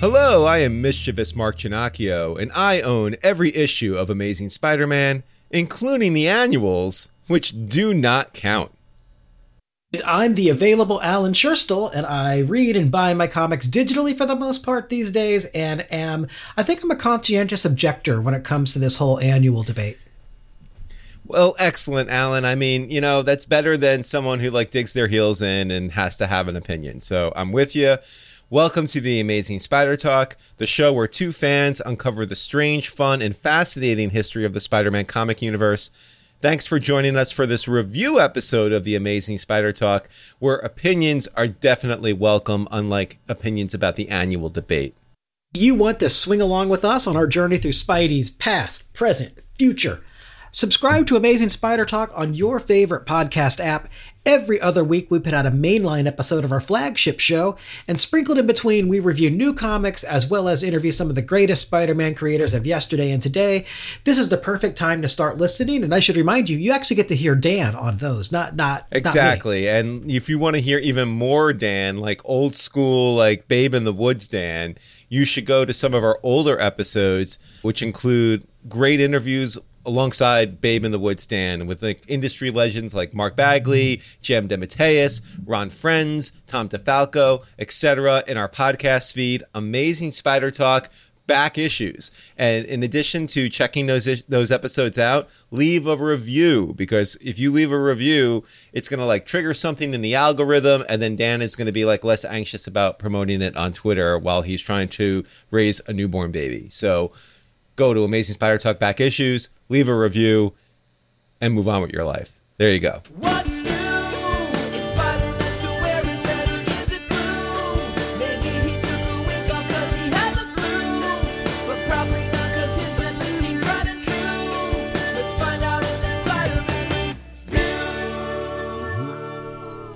Hello, I am mischievous Mark Ginocchio, and I own every issue of Amazing Spider Man, including the annuals, which do not count. And I'm the available Alan Scherstuhl, and I read and buy my comics digitally for the most part these days, and am I think I'm a conscientious objector when it comes to this whole annual debate. Well, excellent, Alan. I mean, you know, that's better than someone who like digs their heels in and has to have an opinion. So I'm with you. Welcome to the Amazing Spider Talk, the show where two fans uncover the strange, fun, and fascinating history of the Spider Man comic universe. Thanks for joining us for this review episode of the Amazing Spider Talk, where opinions are definitely welcome, unlike opinions about the annual debate. You want to swing along with us on our journey through Spidey's past, present, future. Subscribe to Amazing Spider Talk on your favorite podcast app. Every other week, we put out a mainline episode of our flagship show, and sprinkled in between, we review new comics as well as interview some of the greatest Spider Man creators of yesterday and today. This is the perfect time to start listening, and I should remind you, you actually get to hear Dan on those, not not not. Exactly. and if you want to hear even more Dan, like old school, like Babe in the Woods Dan, you should go to some of our older episodes, which include great interviews alongside Babe in the Woods Dan with like industry legends like Mark Bagley, J.M. DeMatteis, Ron Frenz, Tom DeFalco, etc. in our podcast feed. Amazing Spider Talk back issues. And in addition to checking those those episodes out, leave a review because if you leave a review, it's going to like trigger something in the algorithm and then Dan is going to be like less anxious about promoting it on Twitter while he's trying to raise a newborn baby. So go to Amazing Spider Talk back issues, leave a review and move on with your life. There you go. What's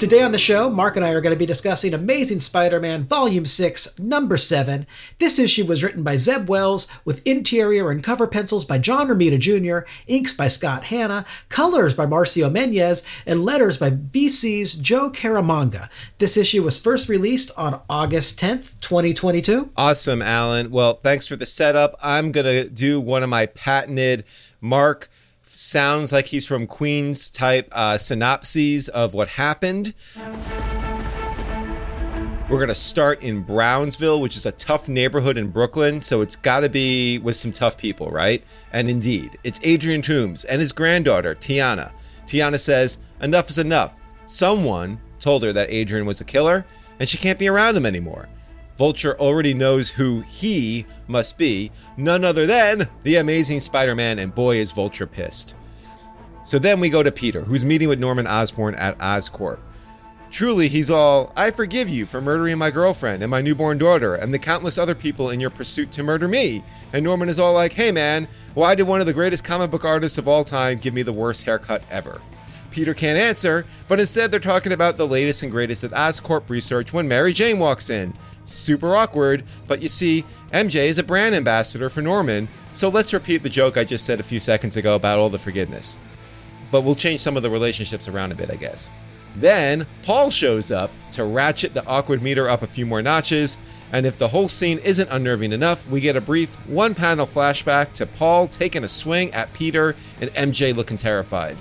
Today on the show, Mark and I are going to be discussing Amazing Spider Man Volume 6, Number 7. This issue was written by Zeb Wells, with interior and cover pencils by John Romita Jr., inks by Scott Hanna, colors by Marcio Menyz, and letters by VC's Joe Caramagna. This issue was first released on August 10th, 2022. Awesome, Alan. Well, thanks for the setup. I'm going to do one of my patented Mark sounds like he's from Queens type uh, synopses of what happened. We're going to start in Brownsville, which is a tough neighborhood in Brooklyn. So it's got to be with some tough people, right? And indeed, it's Adrian Toomes and his granddaughter, Tiana. Tiana says, Enough is enough. Someone told her that Adrian was a killer and she can't be around him anymore. Vulture already knows who he must be, none other than the amazing Spider Man, and boy, is Vulture pissed. So then we go to Peter, who's meeting with Norman Osborn at Oscorp. Truly, he's all, I forgive you for murdering my girlfriend and my newborn daughter and the countless other people in your pursuit to murder me. And Norman is all like, hey man, why did one of the greatest comic book artists of all time give me the worst haircut ever? Peter can't answer, but instead they're talking about the latest and greatest at Oscorp research when Mary Jane walks in. Super awkward, but you see, MJ is a brand ambassador for Norman, so let's repeat the joke I just said a few seconds ago about all the forgiveness. But we'll change some of the relationships around a bit, I guess. Then Paul shows up to ratchet the awkward meter up a few more notches, and if the whole scene isn't unnerving enough, we get a brief one panel flashback to Paul taking a swing at Peter and MJ looking terrified.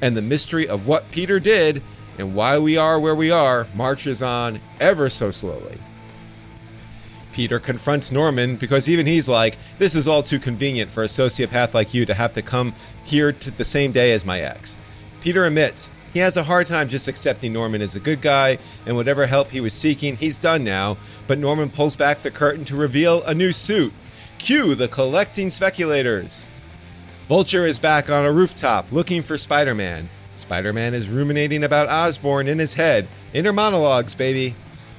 And the mystery of what Peter did and why we are where we are marches on ever so slowly. Peter confronts Norman because even he's like, This is all too convenient for a sociopath like you to have to come here to the same day as my ex. Peter admits He has a hard time just accepting Norman as a good guy, and whatever help he was seeking, he's done now. But Norman pulls back the curtain to reveal a new suit. Cue the collecting speculators. Vulture is back on a rooftop looking for Spider Man. Spider Man is ruminating about Osborn in his head. Inner monologues, baby.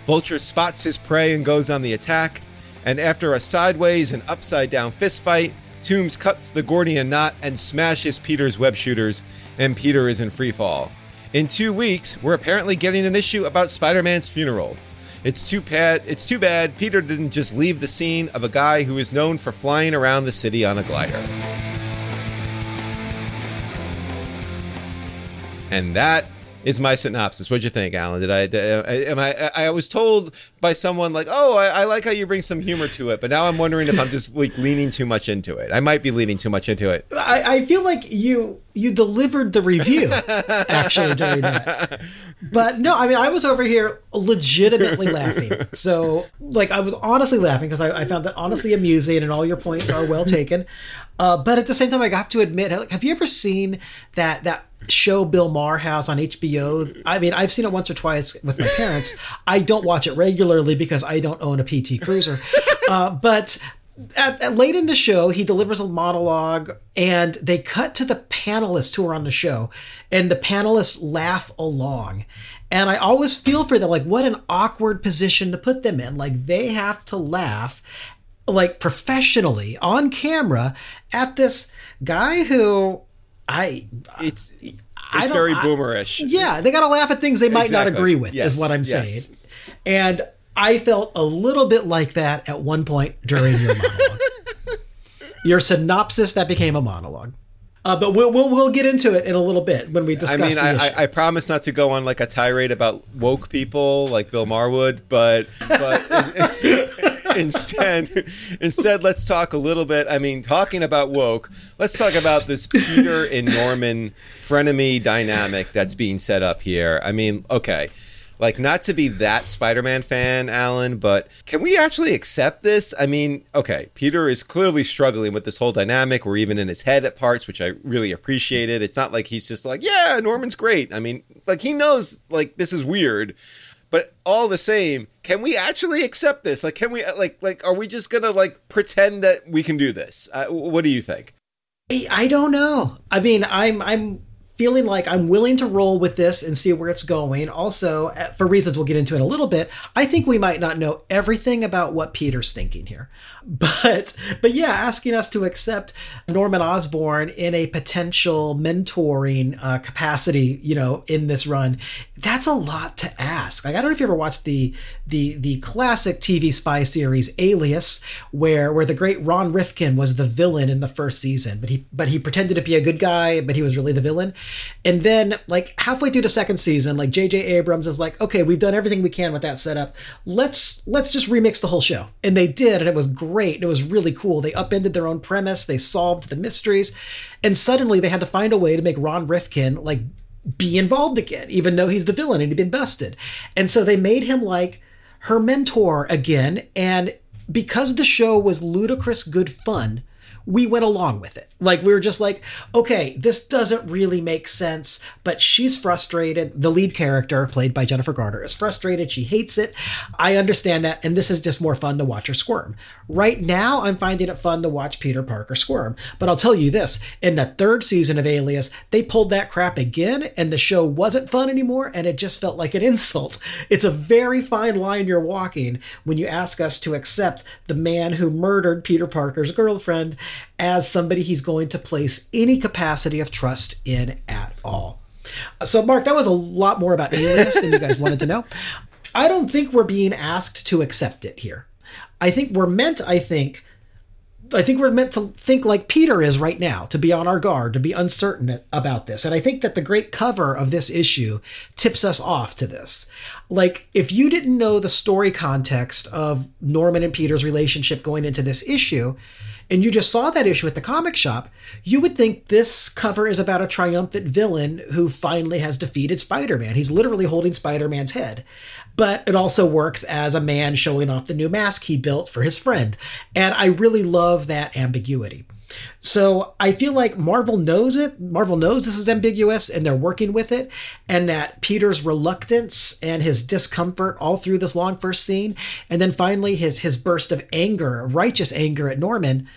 Vulture spots his prey and goes on the attack. And after a sideways and upside down fist fight, Toomes cuts the Gordian knot and smashes Peter's web shooters, and Peter is in free fall. In two weeks, we're apparently getting an issue about Spider Man's funeral. It's too bad. It's too bad Peter didn't just leave the scene of a guy who is known for flying around the city on a glider. And that is my synopsis. What'd you think, Alan? Did I, did, am I, I was told by someone like, oh, I, I, like how you bring some humor to it, but now I'm wondering if I'm just like leaning too much into it. I might be leaning too much into it. I, I feel like you, you delivered the review actually during that. But no, I mean, I was over here legitimately laughing. So like, I was honestly laughing because I, I found that honestly amusing and all your points are well taken. Uh, but at the same time, I have to admit, have you ever seen that, that show Bill Maher has on HBO. I mean, I've seen it once or twice with my parents. I don't watch it regularly because I don't own a PT Cruiser. Uh, but at, at, late in the show, he delivers a monologue, and they cut to the panelists who are on the show, and the panelists laugh along. And I always feel for them, like what an awkward position to put them in. Like they have to laugh, like professionally on camera at this guy who I it's it's very boomerish. yeah, they got to laugh at things they might exactly. not agree with. Yes. Is what I'm yes. saying. And I felt a little bit like that at one point during your monologue. your synopsis that became a monologue. Uh, but we'll, we'll we'll get into it in a little bit when we discuss. I mean, I, I, I, promise not to go on like a tirade about woke people like Bill Marwood, but but instead, instead, let's talk a little bit. I mean, talking about woke, let's talk about this Peter and Norman frenemy dynamic that's being set up here. I mean, okay. Like, not to be that Spider Man fan, Alan, but can we actually accept this? I mean, okay, Peter is clearly struggling with this whole dynamic. We're even in his head at parts, which I really appreciated. It's not like he's just like, yeah, Norman's great. I mean, like, he knows, like, this is weird. But all the same, can we actually accept this? Like, can we like like are we just gonna like pretend that we can do this? Uh, what do you think? I don't know. I mean, I'm I'm feeling like I'm willing to roll with this and see where it's going. Also, uh, for reasons we'll get into in a little bit, I think we might not know everything about what Peter's thinking here. But but yeah, asking us to accept Norman Osborn in a potential mentoring uh, capacity, you know, in this run, that's a lot to ask. Like I don't know if you ever watched the the the classic TV spy series Alias, where where the great Ron Rifkin was the villain in the first season, but he but he pretended to be a good guy, but he was really the villain. And then like halfway through the second season, like J.J. Abrams is like, okay, we've done everything we can with that setup. Let's let's just remix the whole show, and they did, and it was great great. It was really cool. They upended their own premise, they solved the mysteries, and suddenly they had to find a way to make Ron Rifkin like be involved again, even though he's the villain and he'd been busted. And so they made him like her mentor again. And because the show was ludicrous good fun, we went along with it. Like we were just like, okay, this doesn't really make sense, but she's frustrated. The lead character, played by Jennifer Garner, is frustrated. She hates it. I understand that, and this is just more fun to watch her squirm. Right now, I'm finding it fun to watch Peter Parker squirm. But I'll tell you this: in the third season of Alias, they pulled that crap again, and the show wasn't fun anymore, and it just felt like an insult. It's a very fine line you're walking when you ask us to accept the man who murdered Peter Parker's girlfriend as somebody he's going to place any capacity of trust in at all. So, Mark, that was a lot more about Alias than you guys wanted to know. I don't think we're being asked to accept it here. I think we're meant, I think, I think we're meant to think like Peter is right now, to be on our guard, to be uncertain about this. And I think that the great cover of this issue tips us off to this. Like, if you didn't know the story context of Norman and Peter's relationship going into this issue, and you just saw that issue at the comic shop, you would think this cover is about a triumphant villain who finally has defeated Spider Man. He's literally holding Spider Man's head. But it also works as a man showing off the new mask he built for his friend. And I really love that ambiguity. So I feel like Marvel knows it. Marvel knows this is ambiguous and they're working with it. And that Peter's reluctance and his discomfort all through this long first scene, and then finally his his burst of anger, righteous anger at Norman,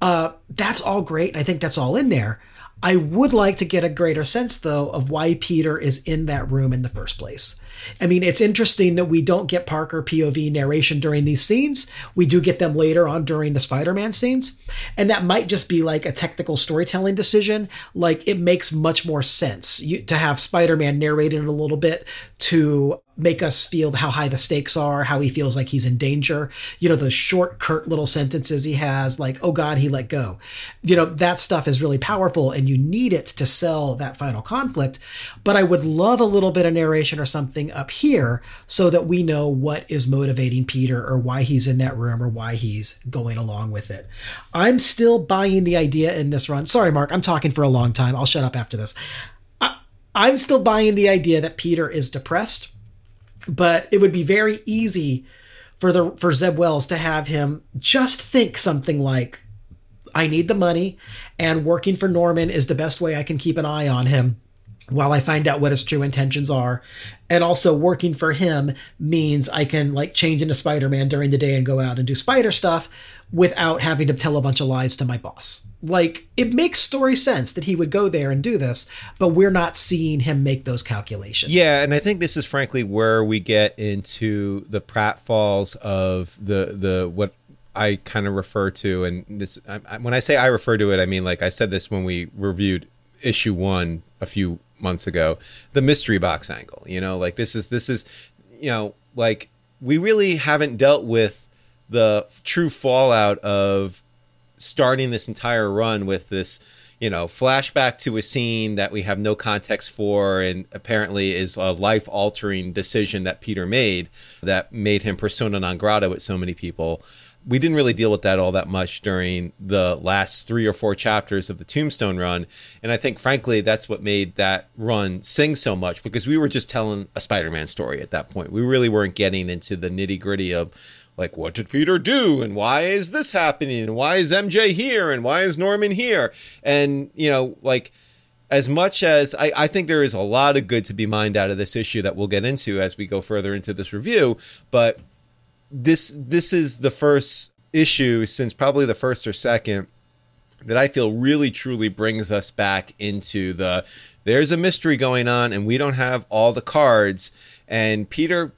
uh, that's all great. I think that's all in there. I would like to get a greater sense, though, of why Peter is in that room in the first place. I mean, it's interesting that we don't get Parker POV narration during these scenes. We do get them later on during the Spider Man scenes. And that might just be like a technical storytelling decision. Like, it makes much more sense you, to have Spider Man narrating it a little bit to make us feel how high the stakes are, how he feels like he's in danger. You know, those short, curt little sentences he has, like, oh God, he let go. You know, that stuff is really powerful and you need it to sell that final conflict. But I would love a little bit of narration or something up here so that we know what is motivating Peter or why he's in that room or why he's going along with it. I'm still buying the idea in this run. Sorry, Mark, I'm talking for a long time. I'll shut up after this. I, I'm still buying the idea that Peter is depressed but it would be very easy for the for Zeb Wells to have him just think something like I need the money and working for Norman is the best way I can keep an eye on him while I find out what his true intentions are. And also working for him means I can like change into Spider-Man during the day and go out and do spider stuff without having to tell a bunch of lies to my boss. Like it makes story sense that he would go there and do this, but we're not seeing him make those calculations. Yeah, and I think this is frankly where we get into the pratfalls of the the what I kind of refer to, and this I, when I say I refer to it, I mean like I said this when we reviewed issue one a few months ago, the mystery box angle. You know, like this is this is, you know, like we really haven't dealt with the true fallout of starting this entire run with this you know flashback to a scene that we have no context for and apparently is a life altering decision that peter made that made him persona non grata with so many people we didn't really deal with that all that much during the last three or four chapters of the Tombstone run. And I think, frankly, that's what made that run sing so much because we were just telling a Spider Man story at that point. We really weren't getting into the nitty gritty of, like, what did Peter do? And why is this happening? And why is MJ here? And why is Norman here? And, you know, like, as much as I, I think there is a lot of good to be mined out of this issue that we'll get into as we go further into this review, but this this is the first issue since probably the first or second that I feel really truly brings us back into the there's a mystery going on and we don't have all the cards and Peter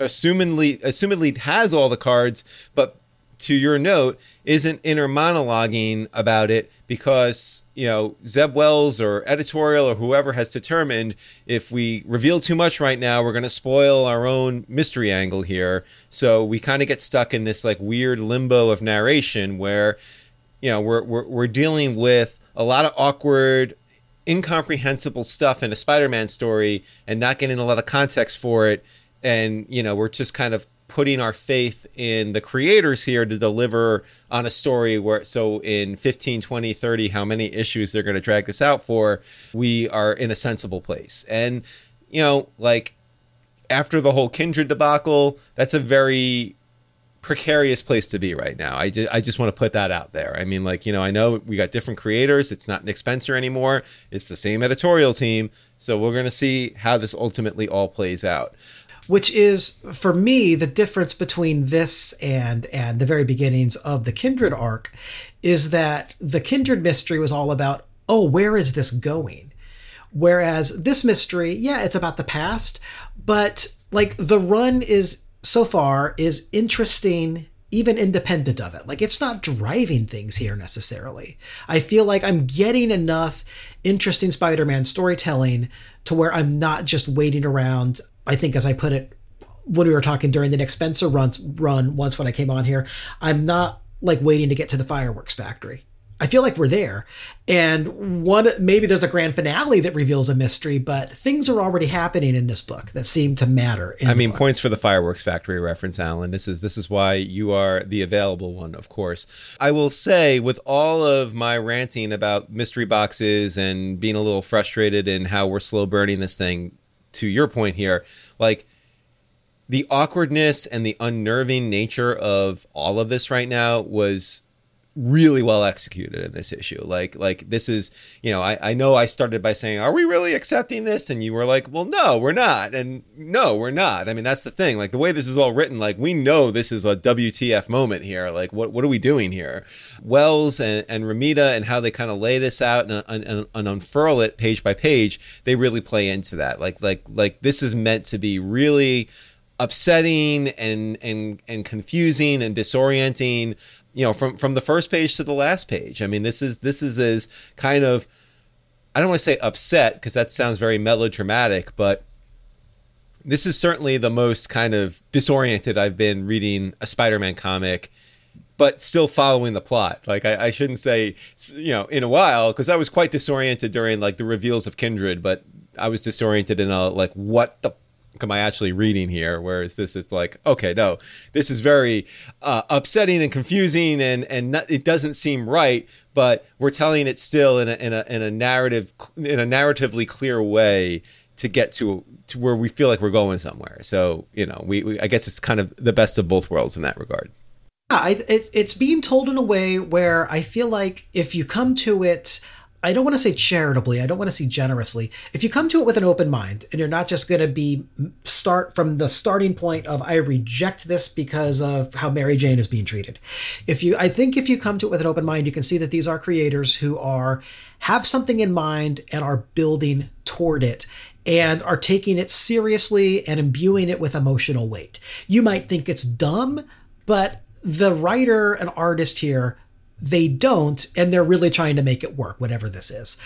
assumedly assumedly has all the cards but to your note, isn't inner monologuing about it because, you know, Zeb Wells or editorial or whoever has determined if we reveal too much right now, we're going to spoil our own mystery angle here. So we kind of get stuck in this like weird limbo of narration where, you know, we're, we're, we're dealing with a lot of awkward, incomprehensible stuff in a Spider Man story and not getting a lot of context for it. And, you know, we're just kind of putting our faith in the creators here to deliver on a story where so in 15 20 30 how many issues they're going to drag this out for we are in a sensible place and you know like after the whole kindred debacle that's a very precarious place to be right now. I just I just want to put that out there. I mean like, you know, I know we got different creators. It's not Nick Spencer anymore. It's the same editorial team. So we're going to see how this ultimately all plays out which is for me the difference between this and and the very beginnings of the Kindred arc is that the Kindred mystery was all about oh where is this going whereas this mystery yeah it's about the past but like the run is so far is interesting even independent of it. Like it's not driving things here necessarily. I feel like I'm getting enough interesting Spider Man storytelling to where I'm not just waiting around I think, as I put it when we were talking during the Nick Spencer runs run once when I came on here, I'm not like waiting to get to the fireworks factory. I feel like we're there. And one maybe there's a grand finale that reveals a mystery, but things are already happening in this book that seem to matter. I mean, points for the fireworks factory reference, Alan. This is this is why you are the available one, of course. I will say, with all of my ranting about mystery boxes and being a little frustrated in how we're slow burning this thing, to your point here, like the awkwardness and the unnerving nature of all of this right now was really well executed in this issue. Like like this is you know I I know I started by saying are we really accepting this and you were like well no we're not and no we're not. I mean that's the thing like the way this is all written like we know this is a WTF moment here. Like what what are we doing here? Wells and and Romita and how they kind of lay this out and, and, and unfurl it page by page. They really play into that. Like like like this is meant to be really upsetting and and and confusing and disorienting you know from from the first page to the last page. I mean this is this is as kind of i don't want to say upset because that sounds very melodramatic but this is certainly the most kind of disoriented i've been reading a spider-man comic but still following the plot. Like i, I shouldn't say you know in a while because i was quite disoriented during like the reveals of kindred but i was disoriented in a like what the am I actually reading here? Whereas this, it's like, okay, no, this is very uh, upsetting and confusing, and and not, it doesn't seem right. But we're telling it still in a in a in a narrative in a narratively clear way to get to to where we feel like we're going somewhere. So you know, we, we I guess it's kind of the best of both worlds in that regard. Yeah, I, it, it's being told in a way where I feel like if you come to it I don't want to say charitably, I don't want to say generously. If you come to it with an open mind and you're not just going to be start from the starting point of I reject this because of how Mary Jane is being treated. If you I think if you come to it with an open mind, you can see that these are creators who are have something in mind and are building toward it and are taking it seriously and imbuing it with emotional weight. You might think it's dumb, but the writer and artist here they don't and they're really trying to make it work whatever this is.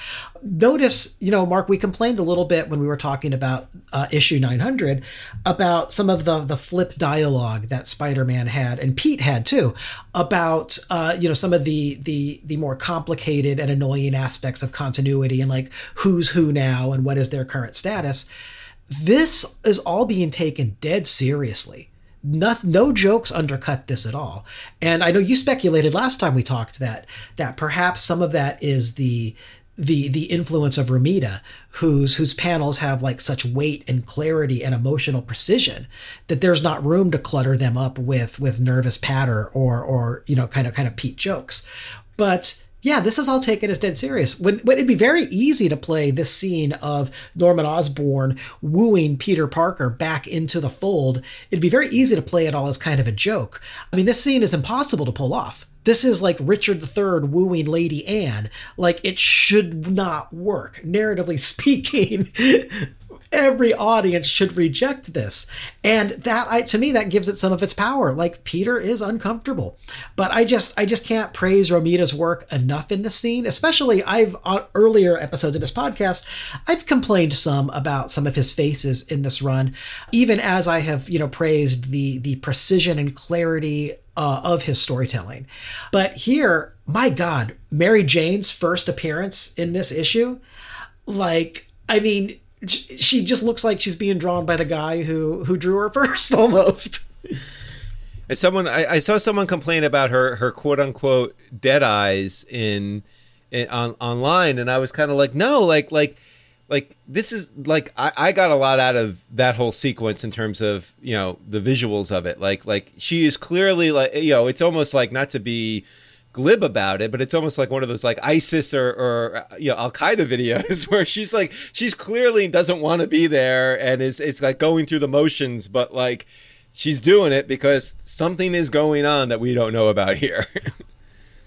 Notice you know mark we complained a little bit when we were talking about uh, issue 900 about some of the the flip dialogue that spider-man had and pete had too about uh, you know some of the the the more complicated and annoying aspects of continuity and like who's who now and what is their current status. This is all being taken dead seriously no, no jokes undercut this at all. And I know you speculated last time we talked that that perhaps some of that is the the the influence of Romita, whose whose panels have like such weight and clarity and emotional precision that there's not room to clutter them up with with nervous patter or or you know kind of kind of Pete jokes. But yeah, this is all taken as dead serious. When, when, it'd be very easy to play this scene of Norman Osborn wooing Peter Parker back into the fold. It'd be very easy to play it all as kind of a joke. I mean, this scene is impossible to pull off. This is like Richard III wooing Lady Anne. Like it should not work, narratively speaking every audience should reject this. And that I, to me that gives it some of its power. Like peter is uncomfortable. But i just i just can't praise romita's work enough in this scene. Especially i've on earlier episodes of this podcast i've complained some about some of his faces in this run. Even as i have you know praised the the precision and clarity uh, of his storytelling. But here my god mary jane's first appearance in this issue like i mean she just looks like she's being drawn by the guy who who drew her first almost. And someone I, I, saw someone complain about her her quote unquote dead eyes in, in on online and i was kind of like no like like like this is like I, I got a lot out of that whole sequence in terms of you know the visuals of it. Like like she is clearly like you know it's almost like not to be glib about it, but it's almost like one of those like ISIS or, or you know Al Qaeda videos where she's like she's clearly doesn't want to be there and is it's like going through the motions, but like she's doing it because something is going on that we don't know about here.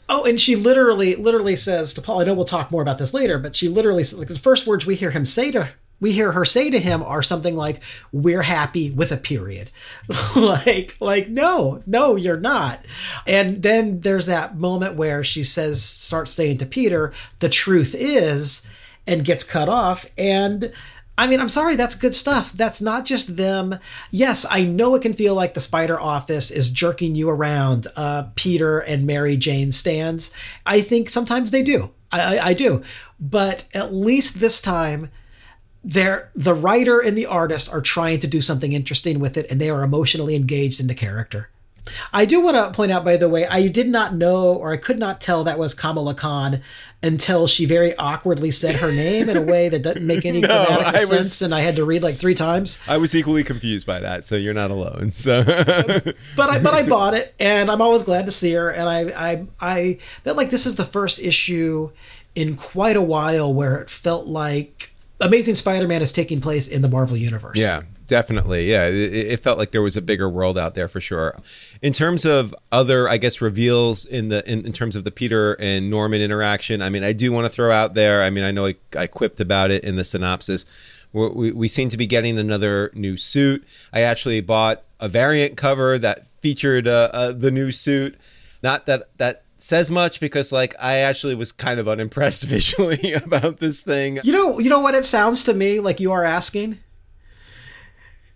Oh, and she literally, literally says to Paul. I know we'll talk more about this later, but she literally, like the first words we hear him say to we hear her say to him are something like we're happy with a period like like no no you're not and then there's that moment where she says starts saying to peter the truth is and gets cut off and I mean, I'm sorry, that's good stuff. That's not just them. Yes, I know it can feel like the spider office is jerking you around, uh, Peter and Mary Jane stands. I think sometimes they do. I, I, I do. But at least this time, they're the writer and the artist are trying to do something interesting with it and they are emotionally engaged in the character I do want to point out, by the way, I did not know or I could not tell that was Kamala Khan until she very awkwardly said her name in a way that doesn't make any No, grammatical was- sense, and I had to read like three times. I was equally confused by that, so you're not alone. So But I but I bought it, and I'm always glad to see her. And I I I felt like this is the first issue in quite a while where it felt like Amazing Spider-Man is taking place in the Marvel universe. Yeah, definitely. Yeah, it, it felt like there was a bigger world out there for sure. In terms of other, I guess, reveals in the in, in terms of the Peter and Norman interaction, I mean, I do want to throw out there. I mean, I know I, I quipped about it in the synopsis. We, we, seem to be getting another new suit. I actually bought a variant cover that featured uh, uh, the new suit. Not that that says much because like I actually was kind of unimpressed visually about this thing. You know, you know what it sounds to me like you are asking.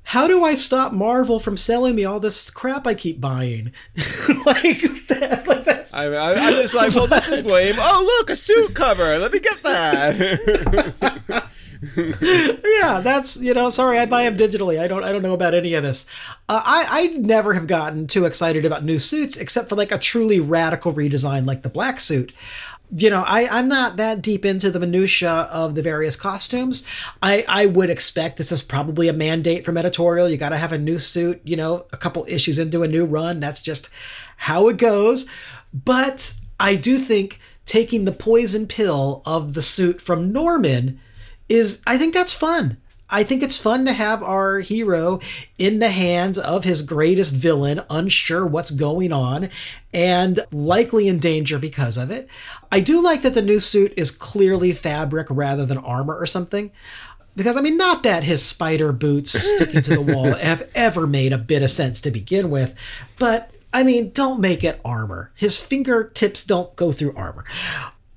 How do I stop Marvel from selling me all this crap I keep buying? like, that, like that's I, I, I'm just like, well, this is lame. Oh, look, a suit cover. Let me get that. Yeah, that's you know. Sorry, I buy them digitally. I don't. I don't know about any of this. Uh, I I never have gotten too excited about new suits, except for like a truly radical redesign, like the black suit. You know, I I'm not that deep into the minutia of the various costumes. I I would expect this is probably a mandate from editorial. You got to have a new suit. You know, a couple issues into a new run. That's just how it goes. But I do think taking the poison pill of the suit from Norman is I think that's fun. I think it's fun to have our hero in the hands of his greatest villain, unsure what's going on, and likely in danger because of it. I do like that the new suit is clearly fabric rather than armor or something. Because, I mean, not that his spider boots sticking to the wall have ever made a bit of sense to begin with, but I mean, don't make it armor. His fingertips don't go through armor.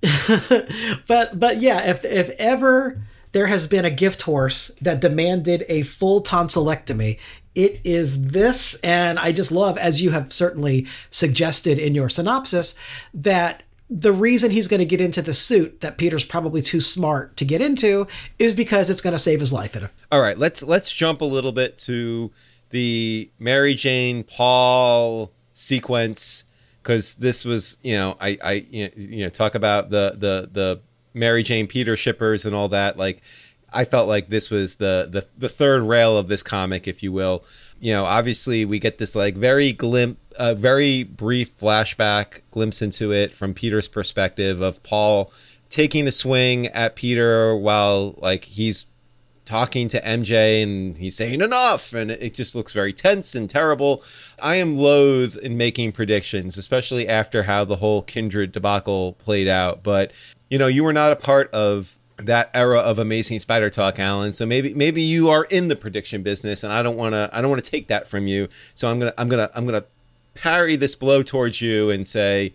but but yeah, if if ever there has been a gift horse that demanded a full tonsillectomy, it is this, and I just love, as you have certainly suggested in your synopsis, that the reason he's going to get into the suit that Peter's probably too smart to get into is because it's going to save his life. All right, let's let's jump a little bit to the Mary Jane Paul sequence because this was, you know, I I you know talk about the the the Mary Jane Peter shippers and all that. Like, I felt like this was the the the third rail of this comic, if you will. You know, obviously we get this like very glimp, a very brief flashback glimpse into it from Peter's perspective of Paul taking the swing at Peter while like he's talking to MJ and he's saying enough! And it just looks very tense and terrible. I am loath in making predictions, especially after how the whole Kindred debacle played out, but you know, you were not a part of that era of amazing spider talk alan. So maybe maybe you are in the prediction business and i don't want to i don't want to take that from you. So i'm gonna i'm gonna i'm gonna parry this blow towards you and say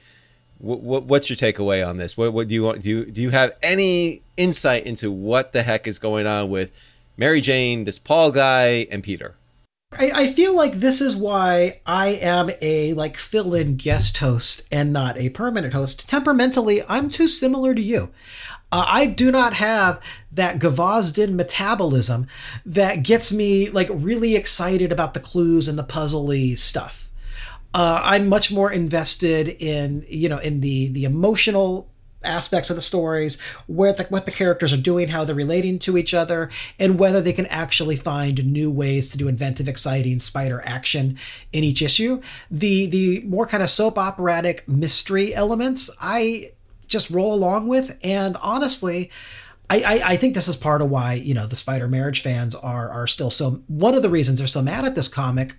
what, what, what's your takeaway on this? What, what do you want? Do you do you have any insight into what the heck is going on with Mary Jane, this Paul guy, and Peter? I, I feel like this is why I am a like fill-in guest host and not a permanent host. Temperamentally, I'm too similar to you. Uh, I do not have that Gvozden metabolism that gets me like really excited about the clues and the puzzly stuff. Uh, I'm much more invested in you know in the the emotional aspects of the stories, where the, what the characters are doing, how they're relating to each other, and whether they can actually find new ways to do inventive, exciting spider action in each issue. The the more kind of soap operatic mystery elements, I just roll along with, and honestly. I, I, I think this is part of why you know the Spider Marriage fans are are still so. One of the reasons they're so mad at this comic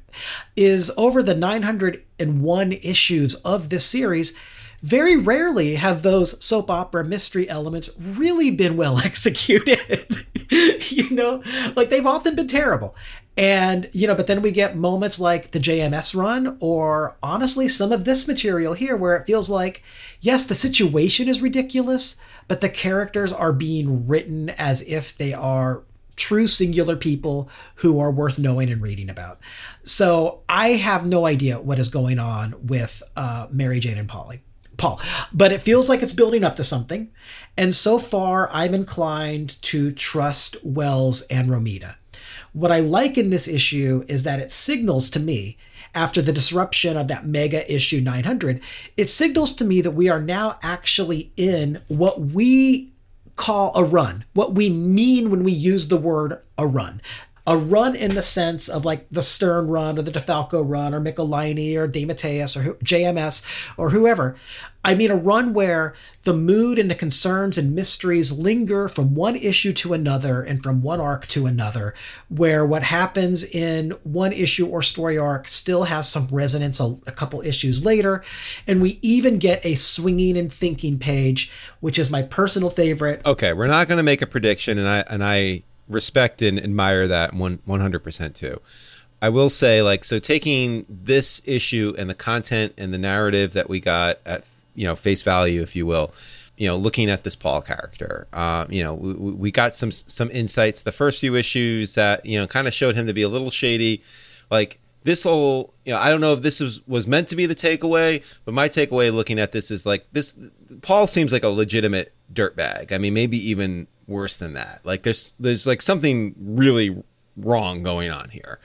is over the 901 issues of this series, very rarely have those soap opera mystery elements really been well executed. you know, like they've often been terrible. And, you know, but then we get moments like the JMS run, or honestly, some of this material here where it feels like, yes, the situation is ridiculous, but the characters are being written as if they are true singular people who are worth knowing and reading about. So I have no idea what is going on with uh, Mary Jane and Polly. Paul, but it feels like it's building up to something. And so far, I'm inclined to trust Wells and Romita. What I like in this issue is that it signals to me, after the disruption of that mega issue 900, it signals to me that we are now actually in what we call a run, what we mean when we use the word a run a run in the sense of like the Stern run or the DeFalco run or Michelinie or DeMatteis or JMS or whoever. I mean, a run where the mood and the concerns and mysteries linger from one issue to another and from one arc to another, where what happens in one issue or story arc still has some resonance a, a couple issues later. And we even get a swinging and thinking page, which is my personal favorite. Okay, we're not going to make a prediction, and I and I respect and admire that one 100% too. I will say like so taking this issue and the content and the narrative that we got at you know face value if you will you know looking at this paul character uh, you know we, we, got some some insights. The first few issues that you know kind of showed him to be a little shady. Like this whole you know i don't know if this was was meant to be the takeaway but my takeaway looking at this is like this paul seems like a legitimate dirtbag. I mean maybe even worse than that. Like there's there's like something really wrong going on here.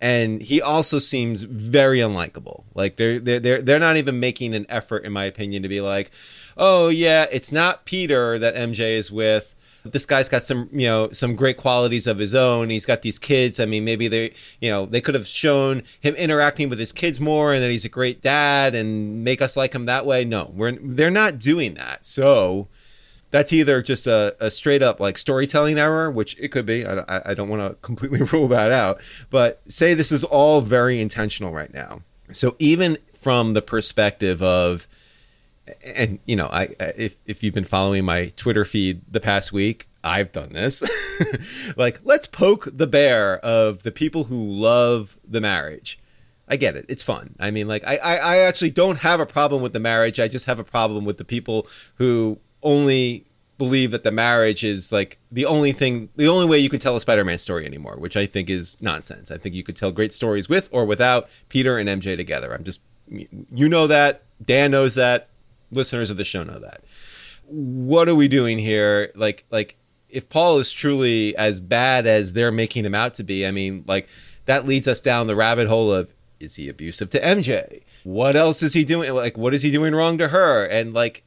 And he also seems very unlikable. Like they're they're they're not even making an effort, in my opinion, to be like, oh yeah, it's not Peter that MJ is with. This guy's got some, you know, some great qualities of his own. He's got these kids. I mean, maybe they, you know, they could have shown him interacting with his kids more, and that he's a great dad, and make us like him that way. No, we're they're not doing that. So, that's either just a, a straight up like storytelling error, which it could be. I, I don't want to completely rule that out, but say this is all very intentional right now. So even from the perspective of, and you know, I if if you've been following my Twitter feed the past week, I've done this. like, let's poke the bear of the people who love the marriage. I get it. It's fun. I mean, like, I, I, I actually don't have a problem with the marriage. I just have a problem with the people who only believe that the marriage is like the only thing the only way you can tell a spider-man story anymore which i think is nonsense. I think you could tell great stories with or without peter and mj together. I'm just you know that dan knows that listeners of the show know that. What are we doing here? Like like if paul is truly as bad as they're making him out to be i mean like that leads us down the rabbit hole of is he abusive to mj what else is he doing? Like what is he doing wrong to her? And like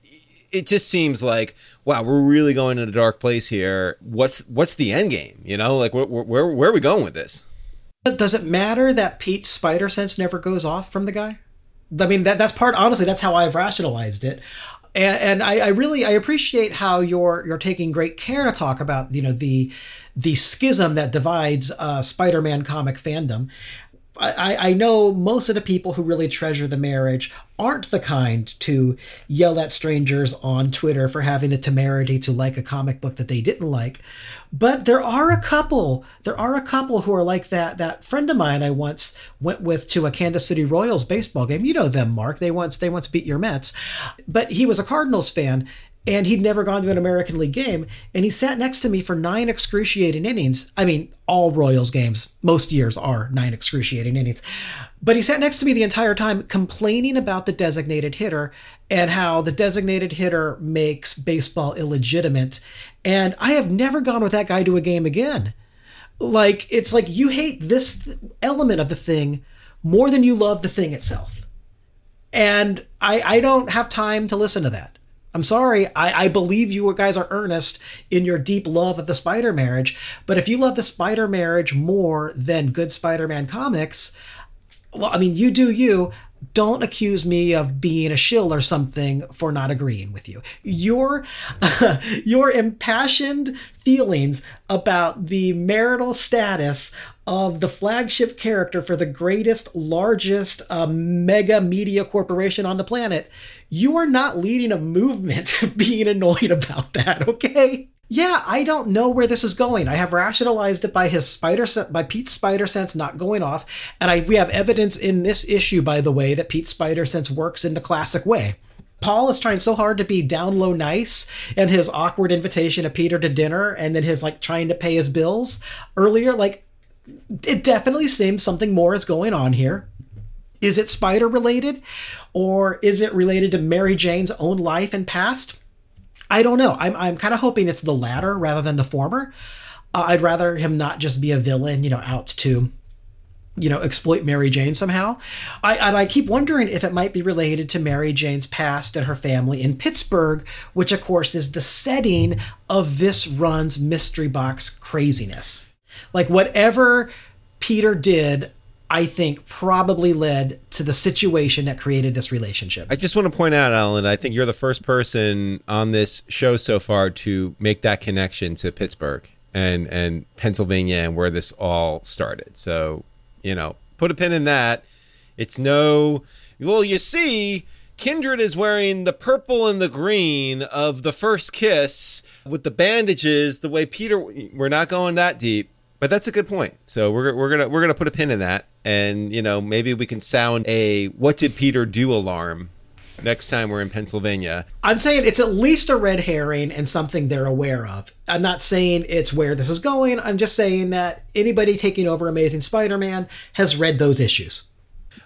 it just seems like wow, we're really going in a dark place here. What's what's the end game? You know, like where where, where are we going with this? Does it matter that Pete's spider sense never goes off from the guy? I mean, that that's part. Honestly, that's how I've rationalized it. And, and I, I really I appreciate how you're you're taking great care to talk about you know the the schism that divides uh, Spider-Man comic fandom. I, I know most of the people who really treasure the marriage aren't the kind to yell at strangers on Twitter for having the temerity to like a comic book that they didn't like. But there are a couple, there are a couple who are like that. That friend of mine I once went with to a Kansas City Royals baseball game. You know them, Mark. They once they once beat your Mets. But he was a Cardinals fan and he'd never gone to an American League game. And he sat next to me for nine excruciating innings. I mean, all Royals games, most years are nine excruciating innings. But he sat next to me the entire time complaining about the designated hitter and how the designated hitter makes baseball illegitimate. And I have never gone with that guy to a game again. Like, it's like you hate this element of the thing more than you love the thing itself. And I, I don't have time to listen to that. I'm sorry, I, I believe you guys are earnest in your deep love of the Spider marriage, but if you love the Spider marriage more than good Spider Man comics, well, I mean, you do you. Don't accuse me of being a shill or something for not agreeing with you. Your your impassioned feelings about the marital status of the flagship character for the greatest, largest uh, mega media corporation on the planet, you are not leading a movement being annoyed about that, okay? Yeah, I don't know where this is going. I have rationalized it by his spider by Pete's spider sense not going off, and I we have evidence in this issue, by the way, that Pete's spider sense works in the classic way. Paul is trying so hard to be down low nice and his awkward invitation of Peter to dinner and then his like trying to pay his bills earlier like it definitely seems something more is going on here. Is it spider related or is it related to Mary Jane's own life and past? I don't know. I'm, I'm kind of hoping it's the latter rather than the former. Uh, I'd rather him not just be a villain, you know, out to you know, exploit Mary Jane somehow. I, and I keep wondering if it might be related to Mary Jane's past and her family in Pittsburgh, which of course is the setting of this run's mystery box craziness. Like whatever Peter did, I think probably led to the situation that created this relationship. I just want to point out, Alan, I think you're the first person on this show so far to make that connection to Pittsburgh and and Pennsylvania and where this all started. So you know, put a pin in that. It's no, well, you see, Kindred is wearing the purple and the green of the first kiss with the bandages, the way Peter, we're not going that deep. But that's a good point. So we're, we're gonna we're gonna put a pin in that, and you know maybe we can sound a "What did Peter do?" alarm next time we're in Pennsylvania. I'm saying it's at least a red herring and something they're aware of. I'm not saying it's where this is going. I'm just saying that anybody taking over Amazing Spider Man has read those issues.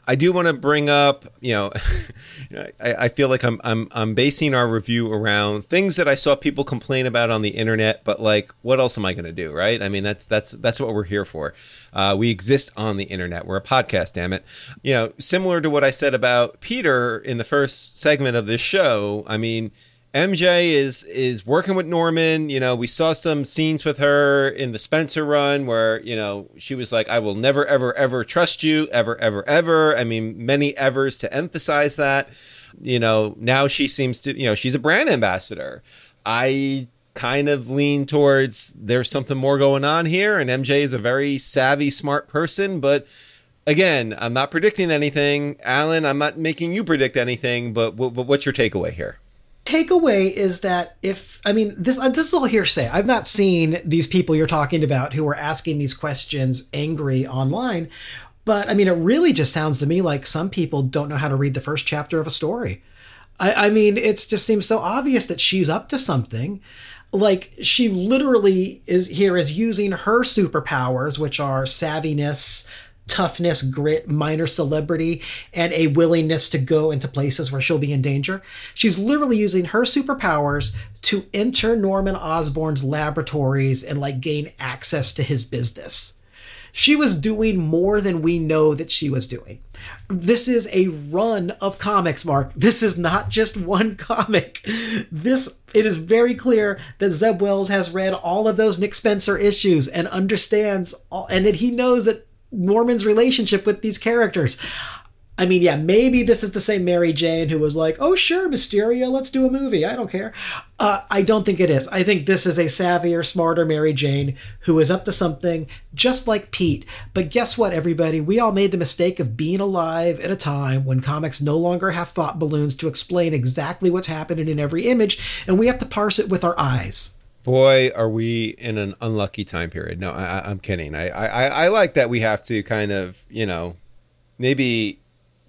I do want to bring up, you know, I, I, feel like I'm, I'm I'm basing our review around things that I saw people complain about on the internet, but like, what else am I going to do, right? I mean, that's that's that's what we're here for. Uh, we exist on the internet. We're a podcast, damn it. You know, similar to what I said about Peter in the first segment of this show. I mean MJ is is working with Norman. You know, we saw some scenes with her in the Spencer run where you know she was like, "I will never, ever, ever trust you, ever, ever, ever." I mean, many evers to emphasize that. You know, now she seems to, you know, she's a brand ambassador. I kind of lean towards there's something more going on here, and MJ is a very savvy, smart person, but again, I'm not predicting anything. Alan, I'm not making you predict anything, but, but what's your takeaway here? Takeaway is that if I mean this uh, this is all hearsay. I've not seen these people you're talking about who are asking these questions angry online, but I mean it really just sounds to me like some people don't know how to read the first chapter of a story. I, I mean it just seems so obvious that she's up to something. Like she literally is here is using her superpowers, which are savviness, toughness, grit, minor celebrity, and a willingness to go into places where she'll be in danger. She's literally using her superpowers to enter Norman Osborn's laboratories and like gain access to his business. She was doing more than we know that she was doing. This is a run of comics, Mark. This is not just one comic. This it is very clear that Zeb Wells has read all of those Nick Spencer issues and understands all, and that he knows that Norman's relationship with these characters. I mean, yeah, maybe this is the same Mary Jane who was like, "Oh, sure, Mysterio, let's do a movie. I don't care." Uh, I don't think it is. I think this is a savvier, smarter Mary Jane who is up to something, just like Pete. But guess what, everybody? We all made the mistake of being alive at a time when comics no longer have thought balloons to explain exactly what's happening in every image, and we have to parse it with our eyes boy, are we in an unlucky time period. No, I, am kidding. I, I, I like that we have to kind of, you know, maybe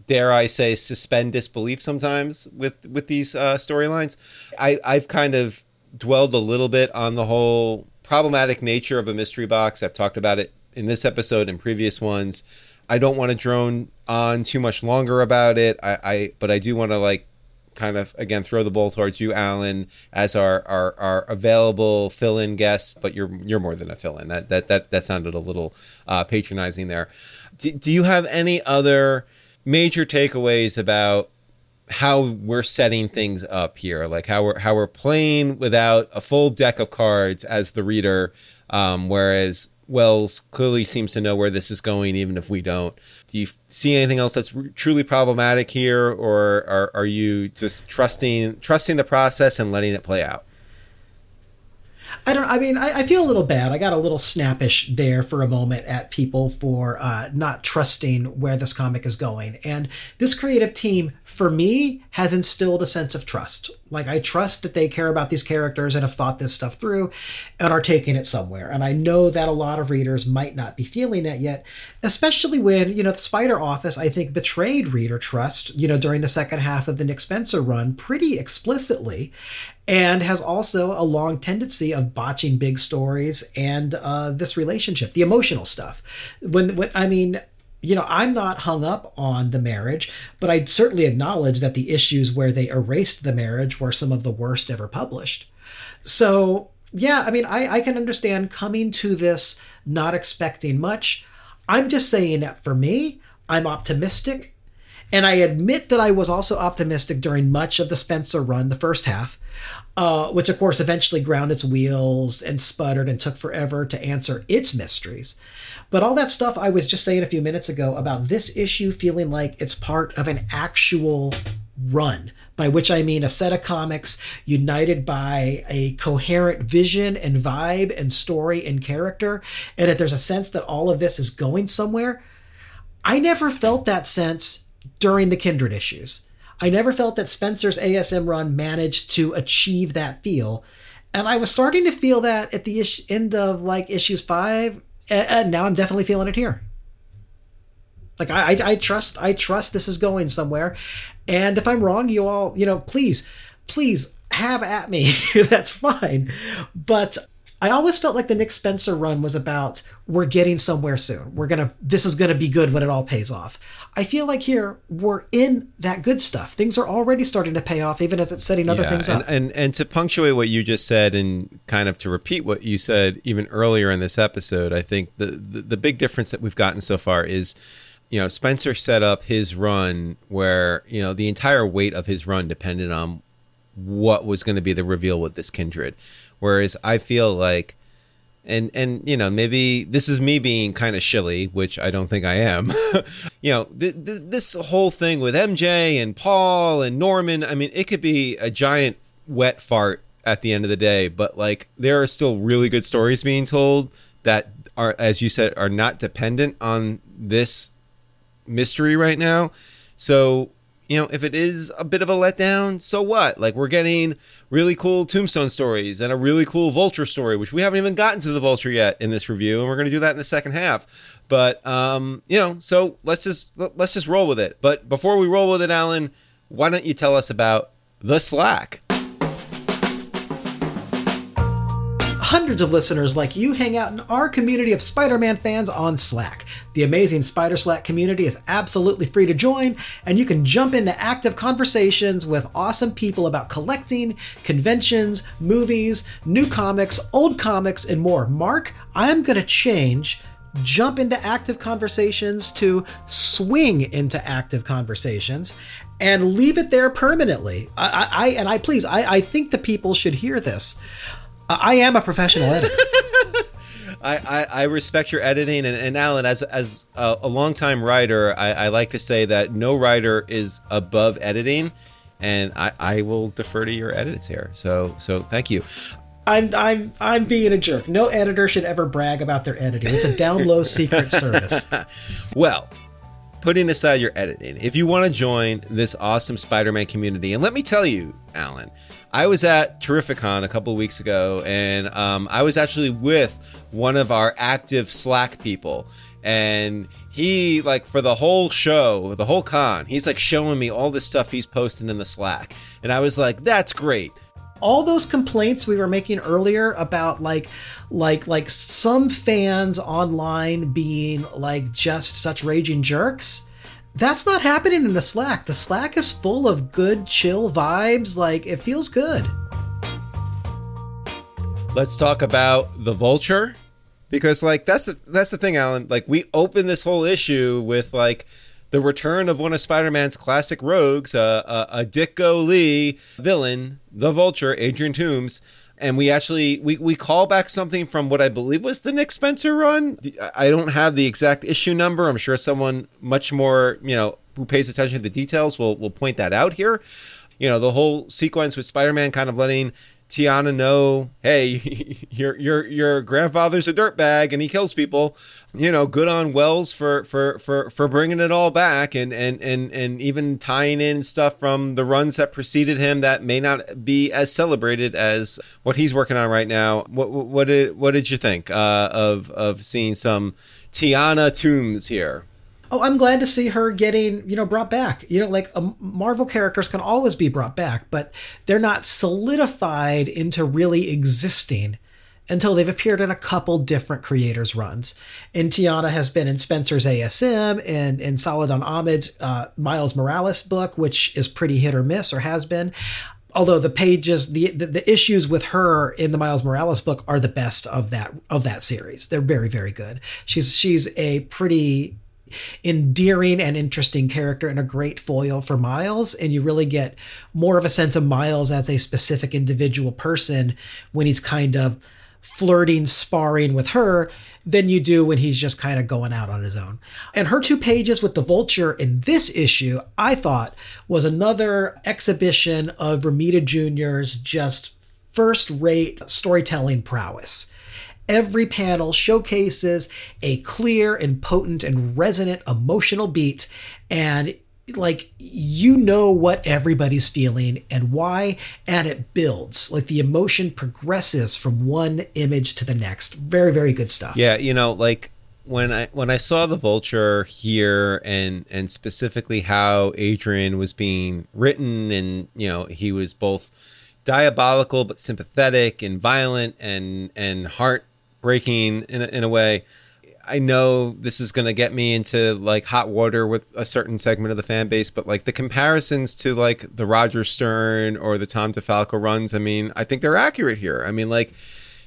dare I say suspend disbelief sometimes with with these uh, storylines. I I've kind of dwelled a little bit on the whole problematic nature of a mystery box. I've talked about it in this episode and previous ones. I don't want to drone on too much longer about it. I, I but I do want to like kind of again throw the ball towards you, Alan, as our our, our available fill-in guest. But you're you're more than a fill-in. That that that that sounded a little uh, patronizing there. Do, do you have any other major takeaways about how we're setting things up here, like how we're how we're playing without a full deck of cards as the reader, um, whereas Wells clearly seems to know where this is going, even if we don't. Do you see anything else that's truly problematic here, or are, are you just trusting trusting the process and letting it play out? I don't. I mean, I, I, feel a little bad. I got a little snappish there for a moment at people for uh, not trusting where this comic is going. And this creative team, for me, has instilled a sense of trust. Like I trust that they care about these characters and have thought this stuff through, and are taking it somewhere. And I know that a lot of readers might not be feeling that yet, especially when you know the Spider Office, I think, betrayed reader trust. You know, during the second half of the Nick Spencer run, pretty explicitly and has also a long tendency of botching big stories and uh, this relationship, the emotional stuff. When, when I mean, you know, I'm not hung up on the marriage, but I certainly acknowledge that the issues where they erased the marriage were some of the worst ever published. So, yeah, I mean, I, I can understand coming to this not expecting much. I'm just saying that for me, I'm optimistic. And I admit that I was also optimistic during much of the Spencer run, the first half, uh, which of course eventually ground its wheels and sputtered and took forever to answer its mysteries. But all that stuff I was just saying a few minutes ago about this issue feeling like it's part of an actual run, by which I mean a set of comics united by a coherent vision and vibe and story and character, and that there's a sense that all of this is going somewhere. I never felt that sense during the Kindred issues. I never felt that Spencer's ASM run managed to achieve that feel. And I was starting to feel that at the ish- end of like issues five, and now I'm definitely feeling it here. Like I, I, I trust, I trust this is going somewhere. And if I'm wrong, you all, you know, please, please have at me. That's fine. But I always felt like the Nick Spencer run was about we're getting somewhere soon. We're gonna this is gonna be good when it all pays off. I feel like here we're in that good stuff. Things are already starting to pay off, even as it's setting other Yeah, things and, up. and and to punctuate what you just said, and kind of to repeat what you said even earlier in this episode, I think the the, the big difference that we've gotten so far is, you know, Spencer set up his run where you know the entire weight of his run depended on what was going to be the reveal with this kindred, whereas I feel like. And and you know maybe this is me being kind of shilly, which I don't think I am. you know th- th- this whole thing with MJ and Paul and Norman. I mean, it could be a giant wet fart at the end of the day, but like there are still really good stories being told that are, as you said, are not dependent on this mystery right now. So, you know, if it is a bit of a letdown, so what? Like we're getting really cool tombstone stories and a really cool vulture story, which we haven't even gotten to the vulture yet in this review, and we're going to do that in the second half. But um, you know, so let's just let's just roll with it. But before we roll with it, Alan, why don't you tell us about the Slack? Hundreds of listeners like you hang out in our community of Spider Man fans on Slack. The amazing Spider Slack community is absolutely free to join, and you can jump into active conversations with awesome people about collecting, conventions, movies, new comics, old comics, and more. Mark, I'm going to change jump into active conversations to swing into active conversations and leave it there permanently. I, I, and I please, I, I think the people should hear this. I am a professional editor. I, I, I respect your editing, and, and Alan, as as a, a longtime writer, I, I like to say that no writer is above editing, and I, I will defer to your edits here. So so thank you. I'm I'm I'm being a jerk. No editor should ever brag about their editing. It's a down low secret service. Well, putting aside your editing, if you want to join this awesome Spider-Man community, and let me tell you, Alan, I was at Terrificon a couple weeks ago, and um, I was actually with one of our active Slack people. And he, like, for the whole show, the whole con, he's like showing me all this stuff he's posting in the Slack. And I was like, that's great. All those complaints we were making earlier about like like like some fans online being like just such raging jerks. That's not happening in the Slack. The Slack is full of good, chill vibes. Like, it feels good. let's talk about the vulture because like that's the that's the thing alan like we open this whole issue with like the return of one of spider-man's classic rogues uh, a, a Ditko Lee villain the vulture adrian Toomes and we actually we, we call back something from what i believe was the nick spencer run. I don't have the exact issue number. I'm sure someone much more you know who pays attention to the details will will point that out here. You know the whole sequence with spider-man kind of letting Tiana know, hey, your your your grandfather's a dirtbag and he kills people. You know, good on Wells for for for for bringing it all back and and and and even tying in stuff from the runs that preceded him that may not be as celebrated as what he's working on right now. What what did what did you think uh, of of seeing some Tiana Toomes here? Oh, I'm glad to see her getting, you know, brought back. You know, like um, Marvel characters can always be brought back, but they're not solidified into really existing until they've appeared in a couple different creators' runs. And Tiana has been in Spencer's ASM and in Saladin Ahmed's uh, Miles Morales book, which is pretty hit or miss or has been. although the pages the, the, the issues with her in the Miles Morales book are the best of that of that series. They're very very good. She's she's a pretty endearing and interesting character and a great foil for Miles. And you really get more of a sense of Miles as a specific individual person when he's kind of flirting, sparring with her than you do when he's just kind of going out on his own. And her two pages with the vulture in this issue, I thought was another exhibition of Romita Jr.'s just first rate storytelling prowess. Every panel showcases a clear and potent and resonant emotional beat, and like you know what everybody's feeling and why, and it builds. Like the emotion progresses from one image to the next. Very, very good stuff. Yeah, you know, like when I when I saw the vulture here and and specifically how Adrian was being written and you know he was both diabolical but sympathetic and violent and and heart breaking in a, in a way. I know this is going to get me into like hot water with a certain segment of the fan base, but like the comparisons to like the Roger Stern or the Tom DeFalco runs, I mean, I think they're accurate here. I mean, like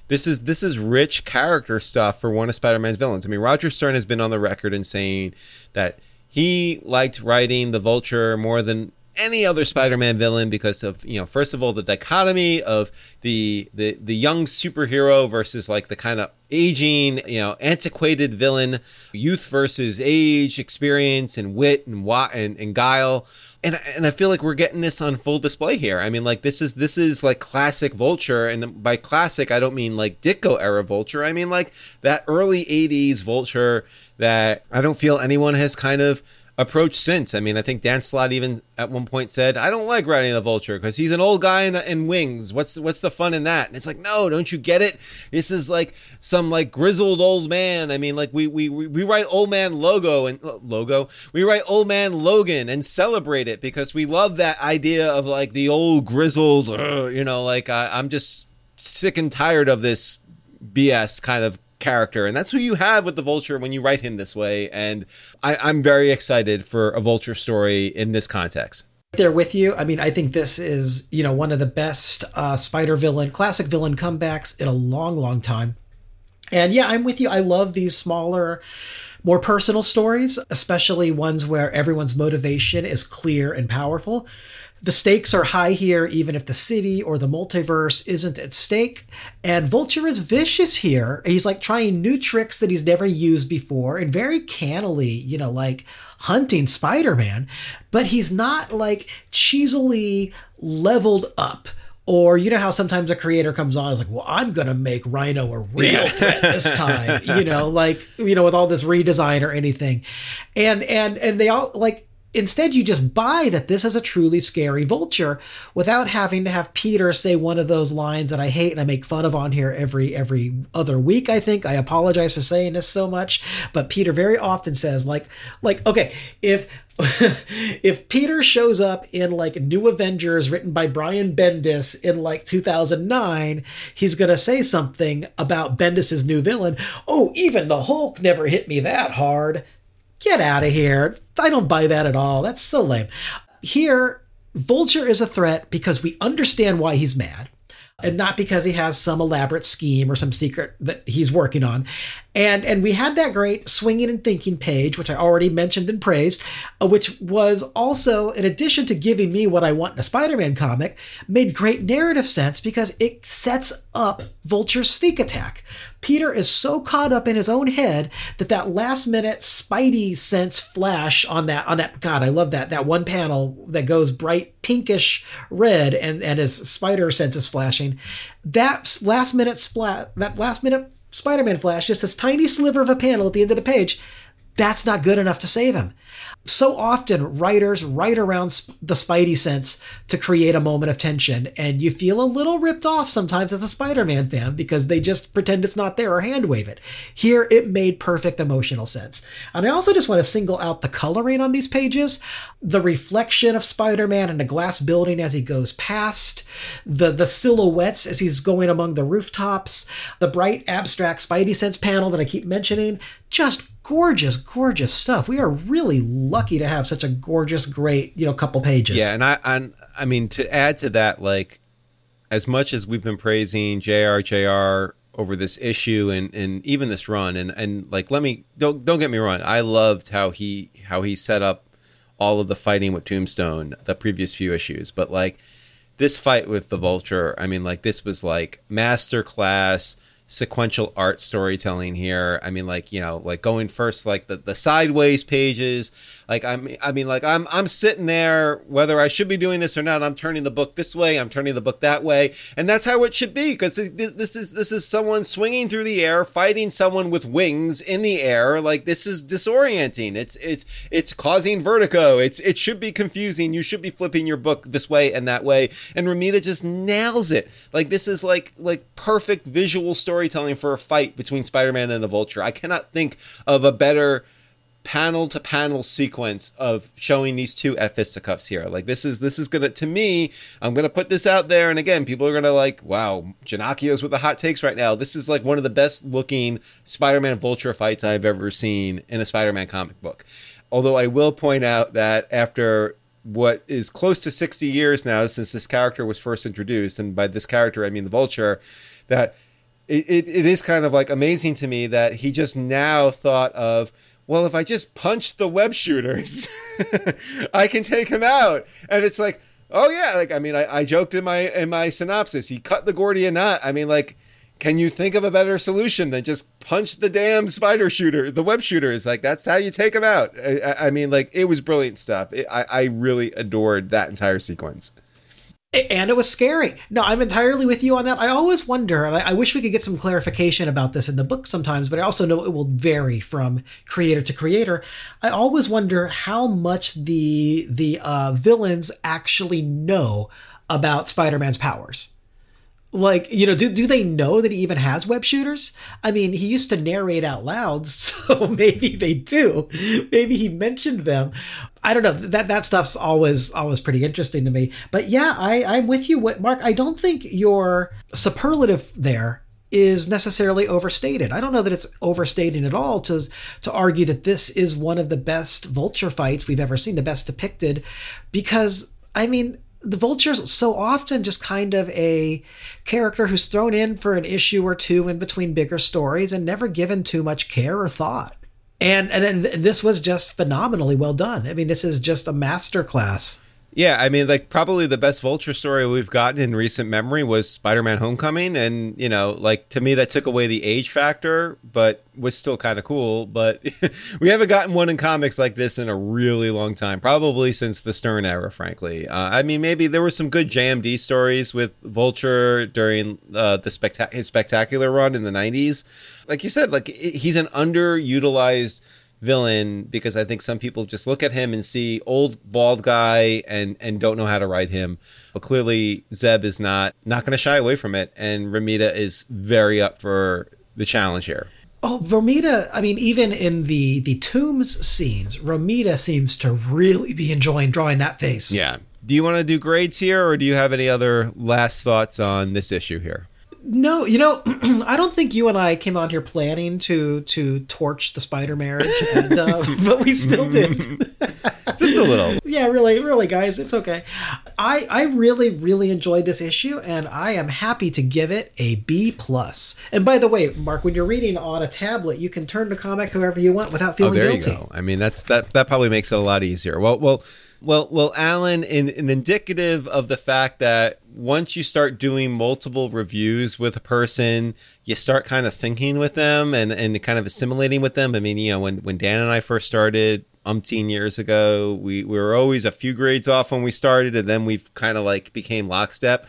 this is this is rich character stuff for one of Spider-Man's villains. I mean, Roger Stern has been on the record in saying that he liked writing the Vulture more than any other Spider-Man villain because of you know first of all the dichotomy of the the the young superhero versus like the kind of aging you know antiquated villain youth versus age experience and wit and wa- and, and guile and and I feel like we're getting this on full display here. I mean like this is this is like classic Vulture and by classic I don't mean like Ditko era Vulture. I mean like that early 80s Vulture that I don't feel anyone has kind of approach since. I mean, I think Dan Slott even at one point said, "I don't like riding the vulture because he's an old guy in, in, wings. What's what's the fun in that?" And it's like, no, don't you get it? This is like some like grizzled old man. I mean, like we we we write old man logo and logo. We write old man Logan and celebrate it because we love that idea of like the old grizzled. Uh, you know, like I, I'm just sick and tired of this BS kind of character, and that's who you have with the Vulture when you write him this way. And I, I'm very excited for a Vulture story in this context there with you. I mean, I think this is, you know, one of the best uh, spider villain, classic villain comebacks in a long, long time. And yeah, I'm with you. I love these smaller, more personal stories, especially ones where everyone's motivation is clear and powerful. The stakes are high here, even if the city or the multiverse isn't at stake. And Vulture is vicious here. He's like trying new tricks that he's never used before and very cannily, you know, like hunting Spider Man. But he's not like cheesily leveled up or you know how sometimes a creator comes on is like, well, I'm gonna make Rhino a real threat this time, you know, like you know, with all this redesign or anything, and and and they all like Instead, you just buy that this is a truly scary vulture without having to have Peter say one of those lines that I hate and I make fun of on here every every other week. I think I apologize for saying this so much, but Peter very often says like like okay if if Peter shows up in like New Avengers written by Brian Bendis in like 2009, he's going to say something about Bendis's new villain. Oh, even the Hulk never hit me that hard. Get out of here. I don't buy that at all. That's so lame. Here, Vulture is a threat because we understand why he's mad and not because he has some elaborate scheme or some secret that he's working on. And and we had that great swinging and thinking page, which I already mentioned and praised, uh, which was also, in addition to giving me what I want in a Spider-Man comic, made great narrative sense because it sets up Vulture's sneak attack. Peter is so caught up in his own head that that last minute Spidey sense flash on that on that God, I love that that one panel that goes bright pinkish red and and his spider sense is flashing. That last minute splat, that last minute Spider-Man flash, just this tiny sliver of a panel at the end of the page, that's not good enough to save him so often writers write around the Spidey sense to create a moment of tension, and you feel a little ripped off sometimes as a Spider Man fan because they just pretend it's not there or hand wave it. Here, it made perfect emotional sense. And I also just want to single out the coloring on these pages the reflection of Spider Man in a glass building as he goes past, the, the silhouettes as he's going among the rooftops, the bright abstract Spidey sense panel that I keep mentioning. Just gorgeous, gorgeous stuff. We are really lucky to have such a gorgeous, great, you know, couple pages. Yeah, and I, I, I mean, to add to that, like, as much as we've been praising Jr. Jr. over this issue and and even this run, and and like, let me don't don't get me wrong, I loved how he how he set up all of the fighting with Tombstone the previous few issues, but like this fight with the Vulture, I mean, like this was like master class sequential art storytelling here. I mean, like you know, like going first, like the, the sideways pages. Like I'm, I mean, like I'm I'm sitting there, whether I should be doing this or not. I'm turning the book this way. I'm turning the book that way, and that's how it should be because this is this is someone swinging through the air, fighting someone with wings in the air. Like this is disorienting. It's it's it's causing vertigo. It's it should be confusing. You should be flipping your book this way and that way. And Romita just nails it. Like this is like like perfect visual story storytelling for a fight between Spider-Man and the Vulture. I cannot think of a better panel to panel sequence of showing these two at fisticuffs here. Like this is this is gonna to me, I'm gonna put this out there, and again, people are gonna like, wow, Ginocchio with the hot takes right now. This is like one of the best looking Spider-Man Vulture fights I've ever seen in a Spider-Man comic book. Although I will point out that after what is close to 60 years now since this character was first introduced, and by this character I mean the Vulture, that it, it, is kind of like amazing to me that he just now thought of well if i just punch the web shooters i can take him out. And it's like oh yeah like i mean I, I joked in my in my synopsis he cut the gordian knot. I mean like can you think of a better solution than just punch the damn spider shooter the web shooters? Like that's how you take him out. I, I mean like it was brilliant stuff. It, I, I really adored that entire sequence and it was scary. No, I'm entirely with you on that. I always wonder, and I, I, wish we could get some clarification about this in the book sometimes, but I also know it will vary from creator to creator. I always wonder how much the the uh, villains actually know about Spider-Man's powers like you know do, do they know that he even has web shooters? I mean he used to narrate out loud so maybe they do. Maybe he mentioned them. I don't know. That that stuff's always always pretty interesting to me. But yeah i i'm with you. Mark i don't think your superlative there is necessarily overstated. I don't know that it's overstating at all to to argue that this is one of the best vulture fights we've ever seen, the best depicted because I mean, the vulture's so often just kind of a character who's thrown in for an issue or two in between bigger stories and never given too much care or thought. And and, and this was just phenomenally well done. I mean, this is just a masterclass yeah, I mean, like probably the best Vulture story we've gotten in recent memory was Spider-Man: Homecoming, and you know, like to me that took away the age factor, but was still kind of cool. But we haven't gotten one in comics like this in a really long time, probably since the Stern era. Frankly, uh, I mean, maybe there were some good JMD stories with Vulture during uh, the spectac- his spectacular run in the '90s. Like you said, like he's an underutilized villain because I think some people just look at him and see old bald guy and and don't know how to write him. But clearly Zeb is not not going to shy away from it, and Romita is very up for the challenge here. Oh, Romita! I mean, even in the the Toomes scenes, Romita seems to really be enjoying drawing that face. Yeah. Do you want to do grades here, or do you have any other last thoughts on this issue here? No, you know, I don't think you and I came on here planning to to torch the spider marriage, and, uh, but we still did. Just a little. Yeah, really, really, guys, it's okay. I I really really enjoyed this issue, and I am happy to give it a B plus. And by the way, Mark, when you're reading on a tablet, you can turn the comic however you want without feeling oh, there guilty. You go. I mean, that's that that probably makes it a lot easier. Well, well well, well, Alan, in, in indicative of the fact that once you start doing multiple reviews with a person, you start kind of thinking with them and, and kind of assimilating with them. I mean, you know, when, when Dan and I first started umpteen years ago, we, we were always a few grades off when we started, and then we've kind of like became lockstep.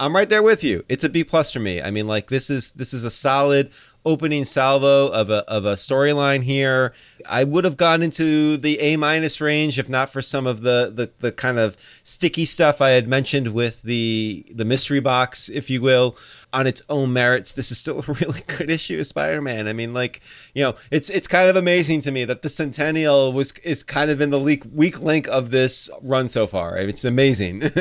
I'm right there with you. It's a B plus for me. I mean, like this is this is a solid opening salvo of a of a storyline here. I would have gone into the A minus range if not for some of the, the the kind of sticky stuff I had mentioned with the the mystery box, if you will. On its own merits, this is still a really good issue of Spider-Man. I mean, like you know, it's it's kind of amazing to me that the Centennial was is kind of in the weak weak link of this run so far. It's amazing.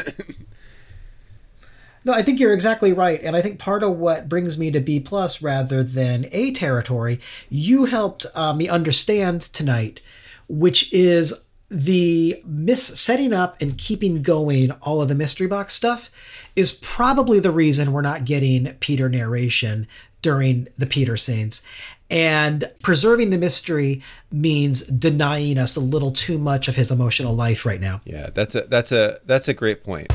No, I think you're exactly right, and I think part of what brings me to B plus rather than A territory, you helped uh, me understand tonight, which is the miss setting up and keeping going all of the mystery box stuff is probably the reason we're not getting Peter narration during the Peter scenes. And preserving the mystery means denying us a little too much of his emotional life right now. Yeah, that's a that's a that's a great point.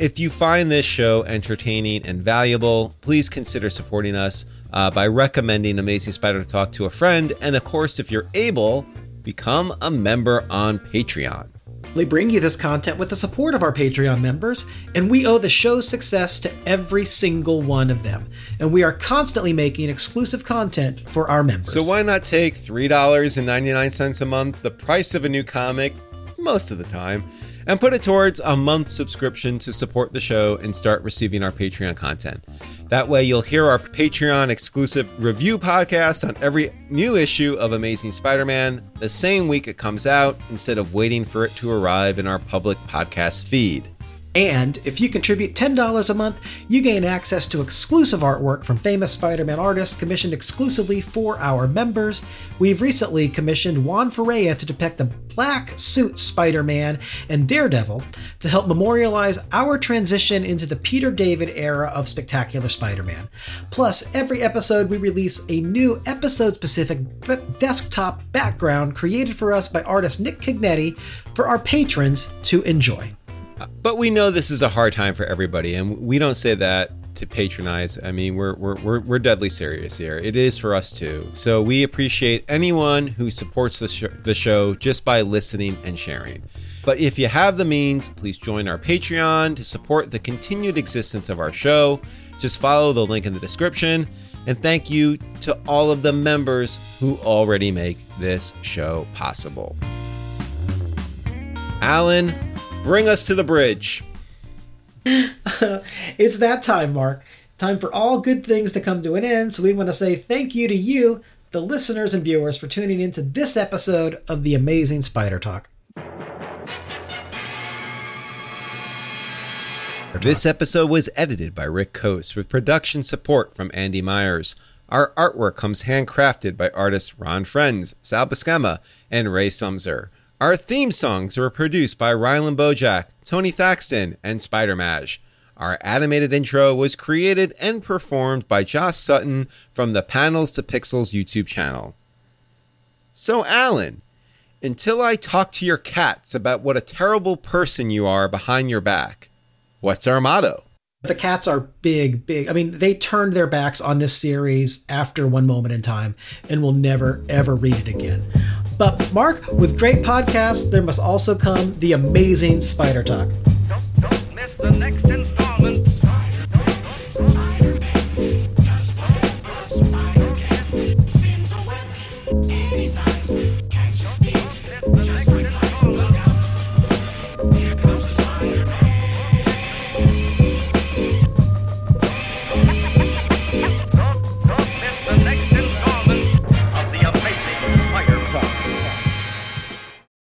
If you find this show entertaining and valuable, please consider supporting us uh, by recommending Amazing Spider Talk to a friend. And of course, if you're able, become a member on Patreon. We bring you this content with the support of our Patreon members, and we owe the show's success to every single one of them. And we are constantly making exclusive content for our members. So why not take $3.99 a month, the price of a new comic, most of the time, and put it towards a month subscription to support the show and start receiving our Patreon content. That way, you'll hear our Patreon exclusive review podcast on every new issue of Amazing Spider Man the same week it comes out instead of waiting for it to arrive in our public podcast feed. And if you contribute $10 a month, you gain access to exclusive artwork from famous Spider Man artists commissioned exclusively for our members. We've recently commissioned Juan Ferreyra to depict the black suit Spider Man and Daredevil to help memorialize our transition into the Peter David era of Spectacular Spider Man. Plus, every episode we release a new episode specific desktop background created for us by artist Nick Cignetti for our patrons to enjoy. But we know this is a hard time for everybody, and we don't say that to patronize. I mean, we're, we're, we're, we're deadly serious here. It is for us too. So we appreciate anyone who supports the, sh- the show just by listening and sharing. But if you have the means, please join our Patreon to support the continued existence of our show. Just follow the link in the description. And thank you to all of the members who already make this show possible. Alan, bring us to the bridge. it's that time, Mark. Time for all good things to come to an end. So we want to say thank you to you, the listeners and viewers, for tuning in to this episode of the Amazing Spider Talk. This episode was edited by Rick Coase with production support from Andy Myers. Our artwork comes handcrafted by artists Ron Frenz, Sal Buscema, and Ray Sumser. Our theme songs were produced by Rylan Bojack, Tony Thaxton, and Spider Maj. Our animated intro was created and performed by Josh Sutton from the Panels to Pixels YouTube channel. So, Alan, until I talk to your cats about what a terrible person you are behind your back, what's our motto? The cats are big, big. I mean, they turned their backs on this series after one moment in time and will never, ever read it again. But, Mark, with great podcasts, there must also come the amazing Spider Talk. Don't, don't miss the next installment.